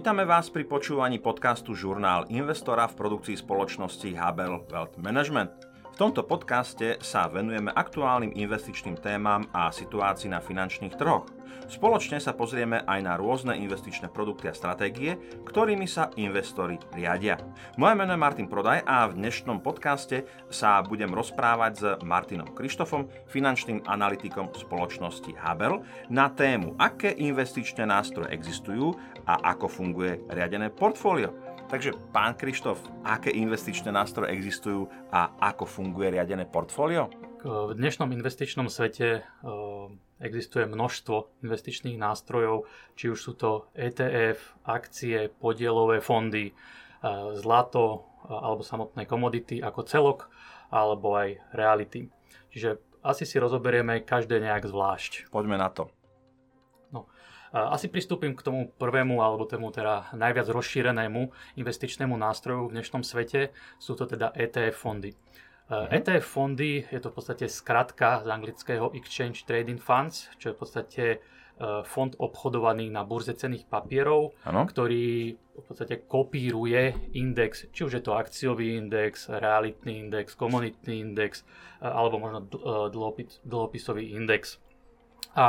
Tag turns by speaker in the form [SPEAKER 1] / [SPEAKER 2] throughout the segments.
[SPEAKER 1] Vítame vás pri počúvaní podcastu Žurnál investora v produkcii spoločnosti Habel Wealth Management. Tomto podcaste sa venujeme aktuálnym investičným témam a situácii na finančných trhoch. Spoločne sa pozrieme aj na rôzne investičné produkty a stratégie, ktorými sa investori riadia. Moje meno je Martin Prodaj a v dnešnom podcaste sa budem rozprávať s Martinom Krištofom, finančným analytikom spoločnosti Habel, na tému, aké investičné nástroje existujú a ako funguje riadené portfólio. Takže, pán Krištof, aké investičné nástroje existujú a ako funguje riadené portfólio?
[SPEAKER 2] V dnešnom investičnom svete existuje množstvo investičných nástrojov, či už sú to ETF, akcie, podielové fondy, zlato alebo samotné komodity ako celok, alebo aj reality. Čiže asi si rozoberieme každé nejak zvlášť.
[SPEAKER 1] Poďme na to.
[SPEAKER 2] Asi pristúpim k tomu prvému, alebo tomu teda najviac rozšírenému investičnému nástroju v dnešnom svete. Sú to teda ETF fondy. Uh-huh. Mhm. ETF fondy je to v podstate skratka z anglického Exchange Trading Funds, čo je v podstate e, fond obchodovaný na burze cených papierov, ano. ktorý v podstate kopíruje index, či už je to akciový index, realitný index, komunitný index, e, alebo možno dlhopisový index. A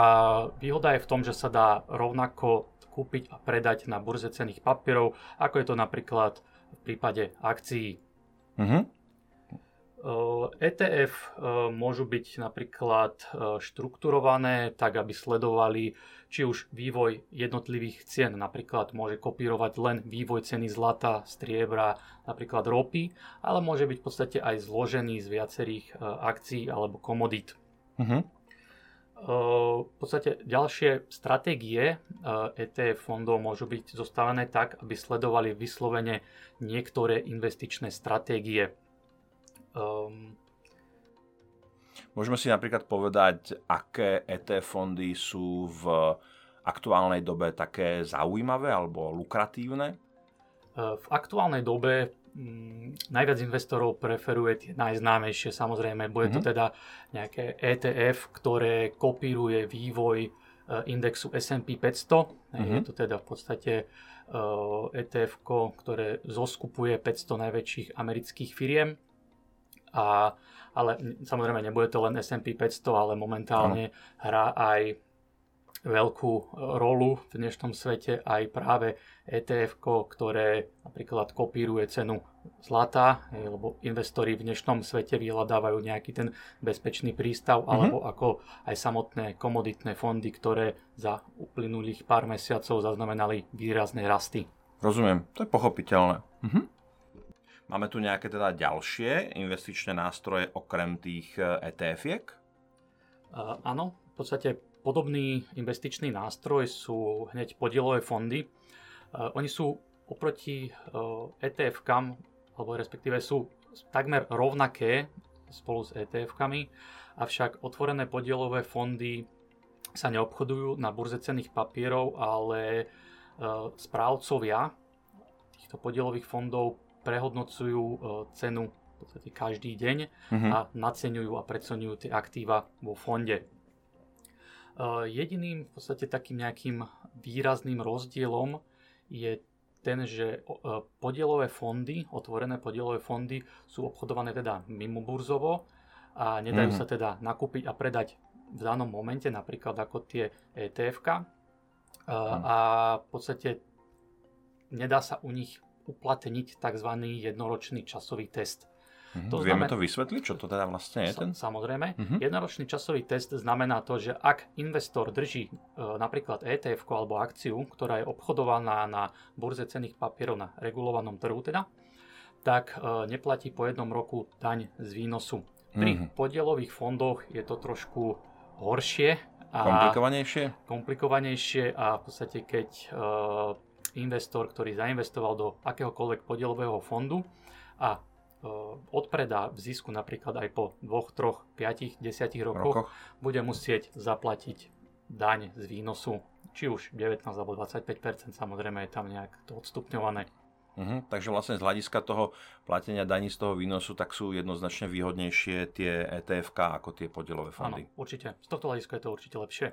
[SPEAKER 2] výhoda je v tom, že sa dá rovnako kúpiť a predať na burze cených papierov, ako je to napríklad v prípade akcií. Uh-huh. Mhm. ETF e, môžu byť napríklad e, štrukturované tak, aby sledovali či už vývoj jednotlivých cien, napríklad môže kopírovať len vývoj ceny zlata, striebra, napríklad ropy, ale môže byť v podstate aj zložený z viacerých akcií alebo komodít. Uh-huh v podstate ďalšie stratégie ETF fondov môžu byť zostavené tak, aby sledovali vyslovene niektoré investičné stratégie. Um,
[SPEAKER 1] Môžeme si napríklad povedať, aké ETF fondy sú v aktuálnej dobe také zaujímavé alebo lukratívne?
[SPEAKER 2] V aktuálnej dobe Mm, najviac investorov preferuje tie najznámejšie, samozrejme. Bude to mhm. teda nejaké ETF, ktoré kopíruje vývoj e, indexu S&P 500. Mm-hmm. Je to teda v podstate ETF, e ktoré zoskupuje 500 najväčších amerických firiem. A, ale samozrejme nebude to len S&P 500, ale momentálne hrá aj veľkú e, rolu v dnešnom svete aj práve ETF, ktoré napríklad kopíruje cenu zlata, lebo investori v dnešnom svete vyhľadávajú nejaký ten bezpečný prístav, mm-hmm. alebo ako aj samotné komoditné fondy, ktoré za uplynulých pár mesiacov zaznamenali výrazné rasty.
[SPEAKER 1] Rozumiem, to je pochopiteľné. Mm-hmm. Máme tu nejaké teda ďalšie investičné nástroje okrem tých ETF-iek?
[SPEAKER 2] Uh, áno, v podstate Podobný investičný nástroj sú hneď podielové fondy. Uh, oni sú oproti ETF-kam, alebo respektíve sú takmer rovnaké spolu s ETF-kami, avšak otvorené podielové fondy sa neobchodujú na burze cenných papierov, ale uh, správcovia týchto podielových fondov prehodnocujú cenu v podstate každý deň uh-huh. a naceňujú a preceňujú tie aktíva vo fonde. Jediným v podstate takým nejakým výrazným rozdielom je ten, že podielové fondy, otvorené podielové fondy sú obchodované teda mimo burzovo a nedajú mm-hmm. sa teda nakúpiť a predať v danom momente, napríklad ako tie etf mm. a v podstate nedá sa u nich uplatniť tzv. jednoročný časový test.
[SPEAKER 1] Mm-hmm. To Vieme znamená, to vysvetliť, čo to teda vlastne je? Ten?
[SPEAKER 2] Samozrejme. Mm-hmm. Jednoročný časový test znamená to, že ak investor drží e, napríklad ETF alebo akciu, ktorá je obchodovaná na burze cených papierov na regulovanom trhu teda, tak e, neplatí po jednom roku daň z výnosu. Pri mm-hmm. podielových fondoch je to trošku horšie.
[SPEAKER 1] A komplikovanejšie?
[SPEAKER 2] Komplikovanejšie a v podstate keď e, investor, ktorý zainvestoval do akéhokoľvek podielového fondu a odpredá v zisku napríklad aj po 2, 3, 5, 10 rokoch, rokoch, bude musieť zaplatiť daň z výnosu, či už 19 alebo 25% samozrejme je tam nejak to odstupňované.
[SPEAKER 1] Uh-huh, takže vlastne z hľadiska toho platenia daní z toho výnosu, tak sú jednoznačne výhodnejšie tie etf ako tie podielové fondy.
[SPEAKER 2] Áno, určite. Z tohto hľadiska je to určite lepšie.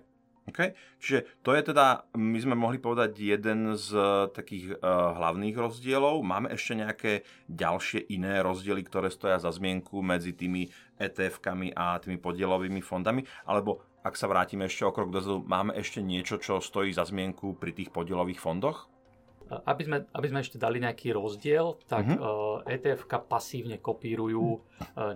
[SPEAKER 1] Okay. Čiže to je teda, my sme mohli povedať, jeden z takých uh, hlavných rozdielov. Máme ešte nejaké ďalšie iné rozdiely, ktoré stoja za zmienku medzi tými ETF-kami a tými podielovými fondami? Alebo ak sa vrátime ešte o krok dozadu, máme ešte niečo, čo stojí za zmienku pri tých podielových fondoch?
[SPEAKER 2] Aby sme, aby sme ešte dali nejaký rozdiel, tak uh-huh. uh, ETF-ka pasívne kopírujú uh,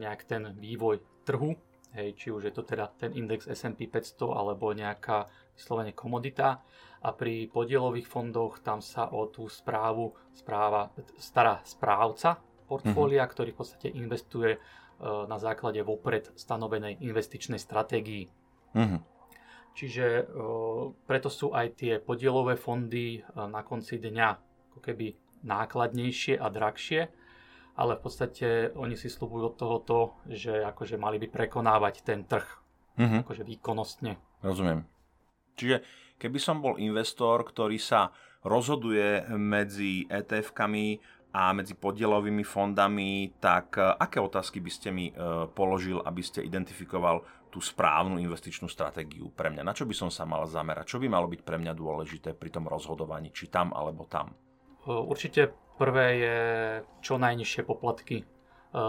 [SPEAKER 2] nejak ten vývoj trhu hej, či už je to teda ten index S&P 500 alebo nejaká vyslovene komodita a pri podielových fondoch tam sa o tú správu správa, stará správca portfólia, mm-hmm. ktorý v podstate investuje e, na základe vopred stanovenej investičnej stratégii. Mm-hmm. Čiže e, preto sú aj tie podielové fondy e, na konci dňa ako keby nákladnejšie a drahšie, ale v podstate oni si slúbujú od tohoto, že akože mali by prekonávať ten trh. Mm-hmm. Akože výkonnostne.
[SPEAKER 1] Rozumiem. Čiže keby som bol investor, ktorý sa rozhoduje medzi ETF-kami a medzi podielovými fondami, tak e, aké otázky by ste mi e, položil, aby ste identifikoval tú správnu investičnú stratégiu pre mňa? Na čo by som sa mal zamerať? Čo by malo byť pre mňa dôležité pri tom rozhodovaní, či tam alebo tam?
[SPEAKER 2] Určite Prvé je čo najnižšie poplatky. E,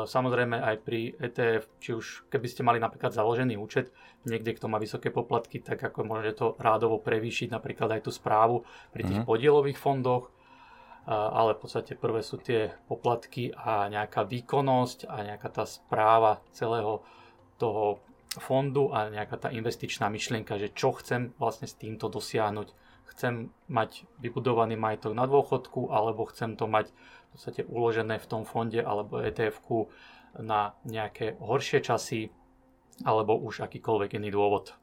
[SPEAKER 2] samozrejme aj pri ETF, či už keby ste mali napríklad založený účet, niekde kto má vysoké poplatky, tak ako môže to rádovo prevýšiť napríklad aj tú správu pri tých mm-hmm. podielových fondoch, e, ale v podstate prvé sú tie poplatky a nejaká výkonnosť a nejaká tá správa celého toho fondu a nejaká tá investičná myšlienka, že čo chcem vlastne s týmto dosiahnuť chcem mať vybudovaný majetok na dôchodku, alebo chcem to mať v podstate uložené v tom fonde alebo etf na nejaké horšie časy, alebo už akýkoľvek iný dôvod.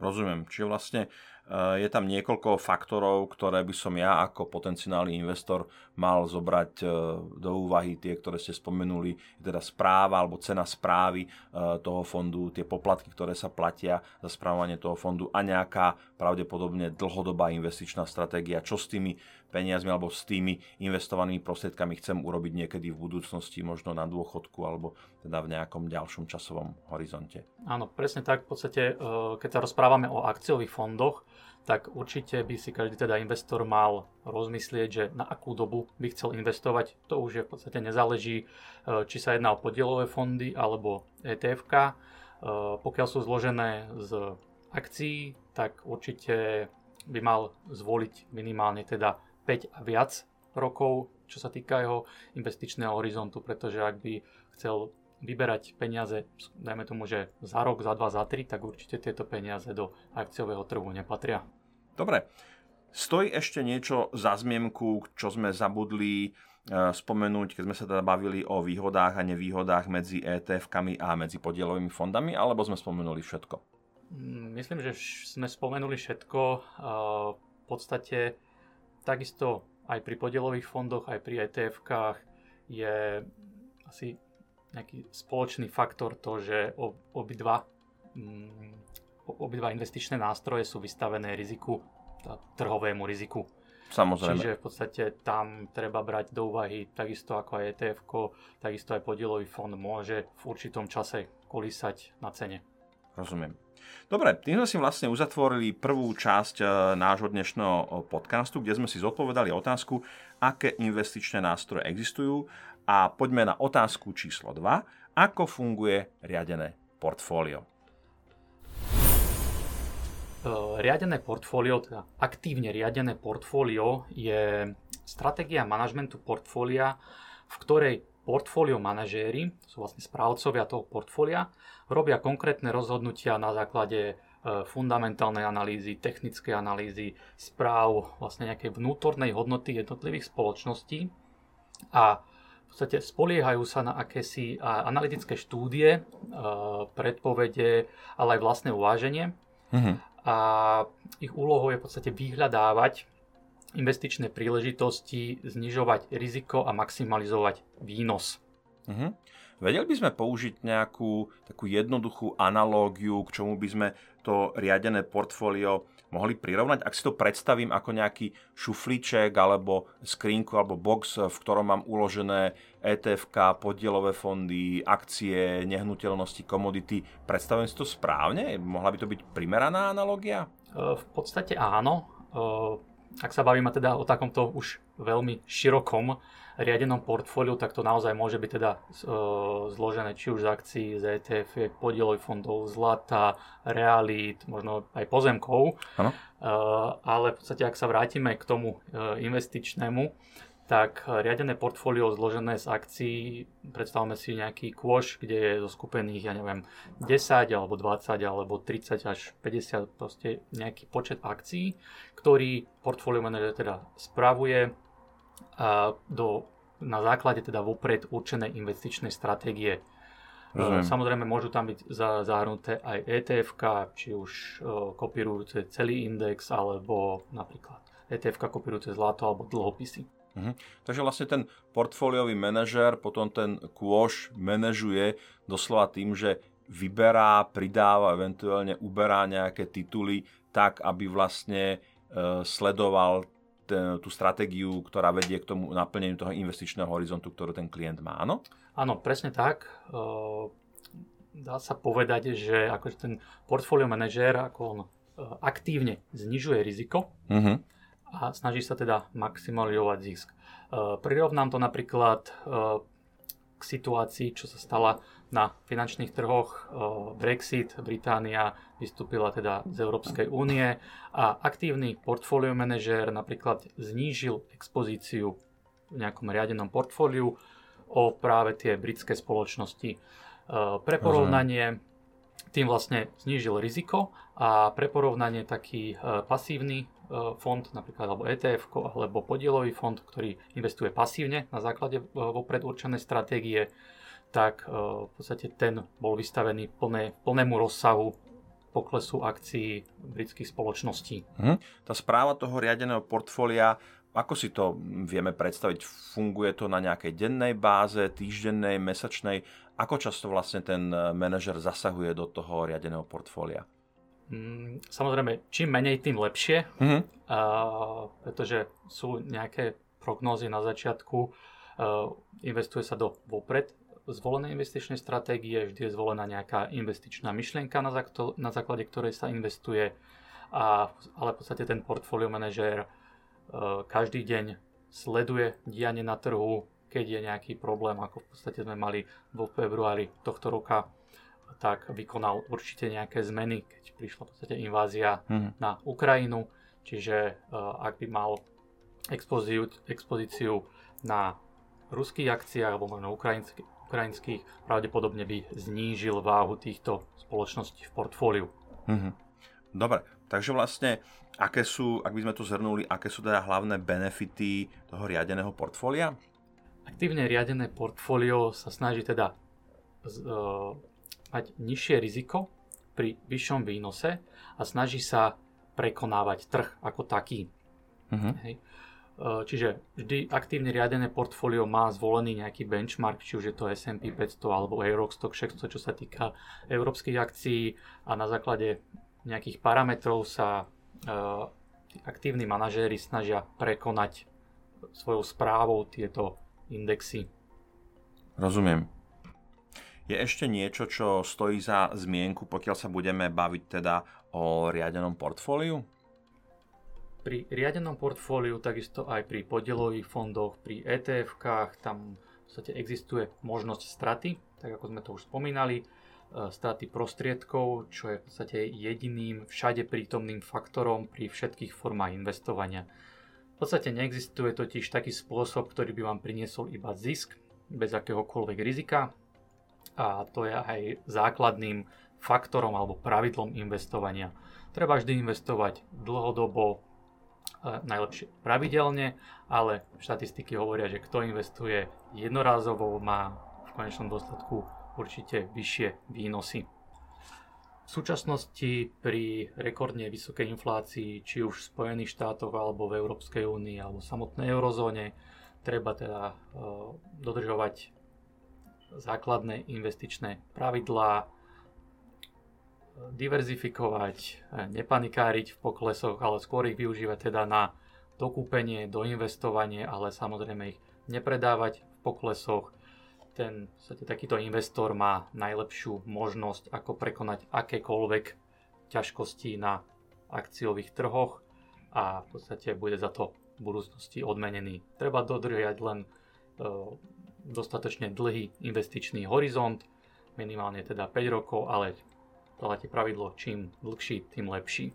[SPEAKER 1] Rozumiem. Čiže vlastne je tam niekoľko faktorov, ktoré by som ja ako potenciálny investor mal zobrať e, do úvahy, tie, ktoré ste spomenuli, teda správa alebo cena správy e, toho fondu, tie poplatky, ktoré sa platia za správanie toho fondu a nejaká pravdepodobne dlhodobá investičná stratégia, čo s tými peniazmi alebo s tými investovanými prostriedkami chcem urobiť niekedy v budúcnosti, možno na dôchodku alebo teda v nejakom ďalšom časovom horizonte.
[SPEAKER 2] Áno, presne tak. V podstate, e, keď sa rozprávame o akciových fondoch, tak určite by si každý teda investor mal rozmyslieť, že na akú dobu by chcel investovať. To už je v podstate nezáleží, e, či sa jedná o podielové fondy alebo etf e, Pokiaľ sú zložené z akcií, tak určite by mal zvoliť minimálne teda 5 a viac rokov, čo sa týka jeho investičného horizontu, pretože ak by chcel vyberať peniaze, dajme tomu, že za rok, za dva, za tri, tak určite tieto peniaze do akciového trhu nepatria.
[SPEAKER 1] Dobre, stojí ešte niečo za zmienku, čo sme zabudli e, spomenúť, keď sme sa teda bavili o výhodách a nevýhodách medzi ETF-kami a medzi podielovými fondami, alebo sme spomenuli všetko?
[SPEAKER 2] Mm, myslím, že sme spomenuli všetko. E, v podstate takisto aj pri podielových fondoch, aj pri ETF-kách je asi nejaký spoločný faktor to, že obidva, mm, obidva investičné nástroje sú vystavené riziku, trhovému riziku.
[SPEAKER 1] Samozrejme.
[SPEAKER 2] Čiže v podstate tam treba brať do úvahy takisto ako aj etf takisto aj podielový fond môže v určitom čase kolísať na cene.
[SPEAKER 1] Rozumiem. Dobre, tým sme si vlastne uzatvorili prvú časť e, nášho dnešného podcastu, kde sme si zodpovedali otázku, aké investičné nástroje existujú a poďme na otázku číslo 2. Ako funguje riadené portfólio?
[SPEAKER 2] E, riadené portfólio, teda aktívne riadené portfólio je stratégia manažmentu portfólia, v ktorej portfólio manažéri, sú vlastne správcovia toho portfólia, robia konkrétne rozhodnutia na základe e, fundamentálnej analýzy, technickej analýzy, správ, vlastne nejakej vnútornej hodnoty jednotlivých spoločností a v podstate spoliehajú sa na akési analytické štúdie, predpovede, ale aj vlastné uváženie. Mm-hmm. A ich úlohou je v podstate vyhľadávať investičné príležitosti, znižovať riziko a maximalizovať výnos.
[SPEAKER 1] Mm-hmm. Vedeli by sme použiť nejakú takú jednoduchú analógiu, k čomu by sme to riadené portfólio mohli prirovnať, ak si to predstavím ako nejaký šuflíček alebo skrinku alebo box, v ktorom mám uložené etf podielové fondy, akcie, nehnuteľnosti, komodity. Predstavujem si to správne? Mohla by to byť primeraná analogia?
[SPEAKER 2] v podstate áno. Ak sa bavíme teda o takomto už veľmi širokom riadenom portfóliu, tak to naozaj môže byť teda zložené či už z akcií, z ETF, podielových fondov, zlata, realít, možno aj pozemkov. Ano. Ale v podstate, ak sa vrátime k tomu investičnému, tak riadené portfólio zložené z akcií, predstavme si nejaký kôš, kde je zo skupených, ja neviem, 10 alebo 20 alebo 30 až 50, proste nejaký počet akcií, ktorý portfólio manažer teda spravuje do, na základe teda vopred určenej investičnej stratégie. Rozumiem. Samozrejme môžu tam byť zahrnuté aj etf či už kopírujúce celý index, alebo napríklad etf kopírujúce zlato alebo dlhopisy.
[SPEAKER 1] Mhm. Takže vlastne ten portfóliový manažer potom ten kôš manažuje doslova tým, že vyberá, pridáva, eventuálne uberá nejaké tituly tak, aby vlastne e, sledoval tú stratégiu, ktorá vedie k tomu naplneniu toho investičného horizontu, ktorý ten klient má, áno?
[SPEAKER 2] Áno, presne tak. Dá sa povedať, že akože ten portfólio manažér, ako on aktívne znižuje riziko, uh-huh a snaží sa teda maximalizovať zisk. Prirovnám to napríklad k situácii, čo sa stala na finančných trhoch. E, Brexit, Británia vystúpila teda z Európskej únie a aktívny portfólio manažér napríklad znížil expozíciu v nejakom riadenom portfóliu o práve tie britské spoločnosti. Pre porovnanie tým vlastne znížil riziko a pre porovnanie taký pasívny E, fond, napríklad alebo ETF, alebo podielový fond, ktorý investuje pasívne na základe e, vopred určenej stratégie, tak e, v podstate ten bol vystavený plné, plnému rozsahu poklesu akcií britských spoločností.
[SPEAKER 1] Mhm. Tá správa toho riadeného portfólia, ako si to vieme predstaviť? Funguje to na nejakej dennej báze, týždennej, mesačnej? Ako často vlastne ten manažer zasahuje do toho riadeného portfólia?
[SPEAKER 2] Mm, samozrejme, čím menej, tým lepšie, mm-hmm. a, pretože sú nejaké prognózy na začiatku. A, investuje sa do vopred zvolenej investičnej stratégie, vždy je zvolená nejaká investičná myšlienka, na, zákto, na základe ktorej sa investuje, a, ale v podstate ten portfólio manažér každý deň sleduje dianie na trhu, keď je nejaký problém, ako v podstate sme mali vo februári tohto roka tak vykonal určite nejaké zmeny, keď prišla v podstate invázia mm. na Ukrajinu. Čiže uh, ak by mal expozíciu, expozíciu na ruských akciách alebo možno ukrajinských, ukrajinských, pravdepodobne by znížil váhu týchto spoločností v portfóliu.
[SPEAKER 1] Mm-hmm. Dobre, takže vlastne, aké sú, ak by sme to zhrnuli, aké sú teda hlavné benefity toho riadeného portfólia?
[SPEAKER 2] Aktívne riadené portfólio sa snaží teda uh, mať nižšie riziko pri vyššom výnose a snaží sa prekonávať trh ako taký. Uh-huh. Hej. E, čiže vždy aktívne riadené portfólio má zvolený nejaký benchmark, či už je to S&P 500 alebo Eurostock 600, čo sa týka európskych akcií a na základe nejakých parametrov sa uh, aktívni manažéri snažia prekonať svojou správou tieto indexy.
[SPEAKER 1] Rozumiem. Je ešte niečo, čo stojí za zmienku, pokiaľ sa budeme baviť teda o riadenom portfóliu?
[SPEAKER 2] Pri riadenom portfóliu, takisto aj pri podielových fondoch, pri ETF-kách, tam v podstate existuje možnosť straty, tak ako sme to už spomínali, e, straty prostriedkov, čo je v podstate jediným všade prítomným faktorom pri všetkých formách investovania. V podstate neexistuje totiž taký spôsob, ktorý by vám priniesol iba zisk bez akéhokoľvek rizika, a to je aj základným faktorom alebo pravidlom investovania. Treba vždy investovať dlhodobo, e, najlepšie pravidelne, ale štatistiky hovoria, že kto investuje jednorázovo, má v konečnom dôsledku určite vyššie výnosy. V súčasnosti pri rekordne vysokej inflácii, či už v Spojených štátoch, alebo v Európskej únii, alebo v samotnej eurozóne, treba teda e, dodržovať základné investičné pravidlá, diverzifikovať, nepanikáriť v poklesoch, ale skôr ich využívať teda na dokúpenie, doinvestovanie, ale samozrejme ich nepredávať v poklesoch. Ten takýto investor má najlepšiu možnosť, ako prekonať akékoľvek ťažkosti na akciových trhoch a v podstate bude za to v budúcnosti odmenený. Treba dodržiať len e, dostatočne dlhý investičný horizont, minimálne teda 5 rokov, ale platí pravidlo, čím dlhší, tým lepší.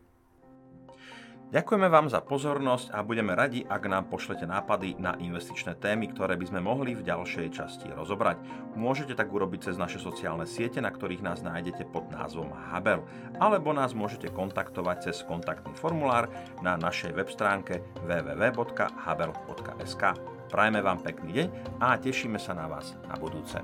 [SPEAKER 1] Ďakujeme vám za pozornosť a budeme radi, ak nám pošlete nápady na investičné témy, ktoré by sme mohli v ďalšej časti rozobrať. Môžete tak urobiť cez naše sociálne siete, na ktorých nás nájdete pod názvom Habel, alebo nás môžete kontaktovať cez kontaktný formulár na našej web stránke www.habel.sk. Prajeme vám pekný deň a tešíme sa na vás na budúce.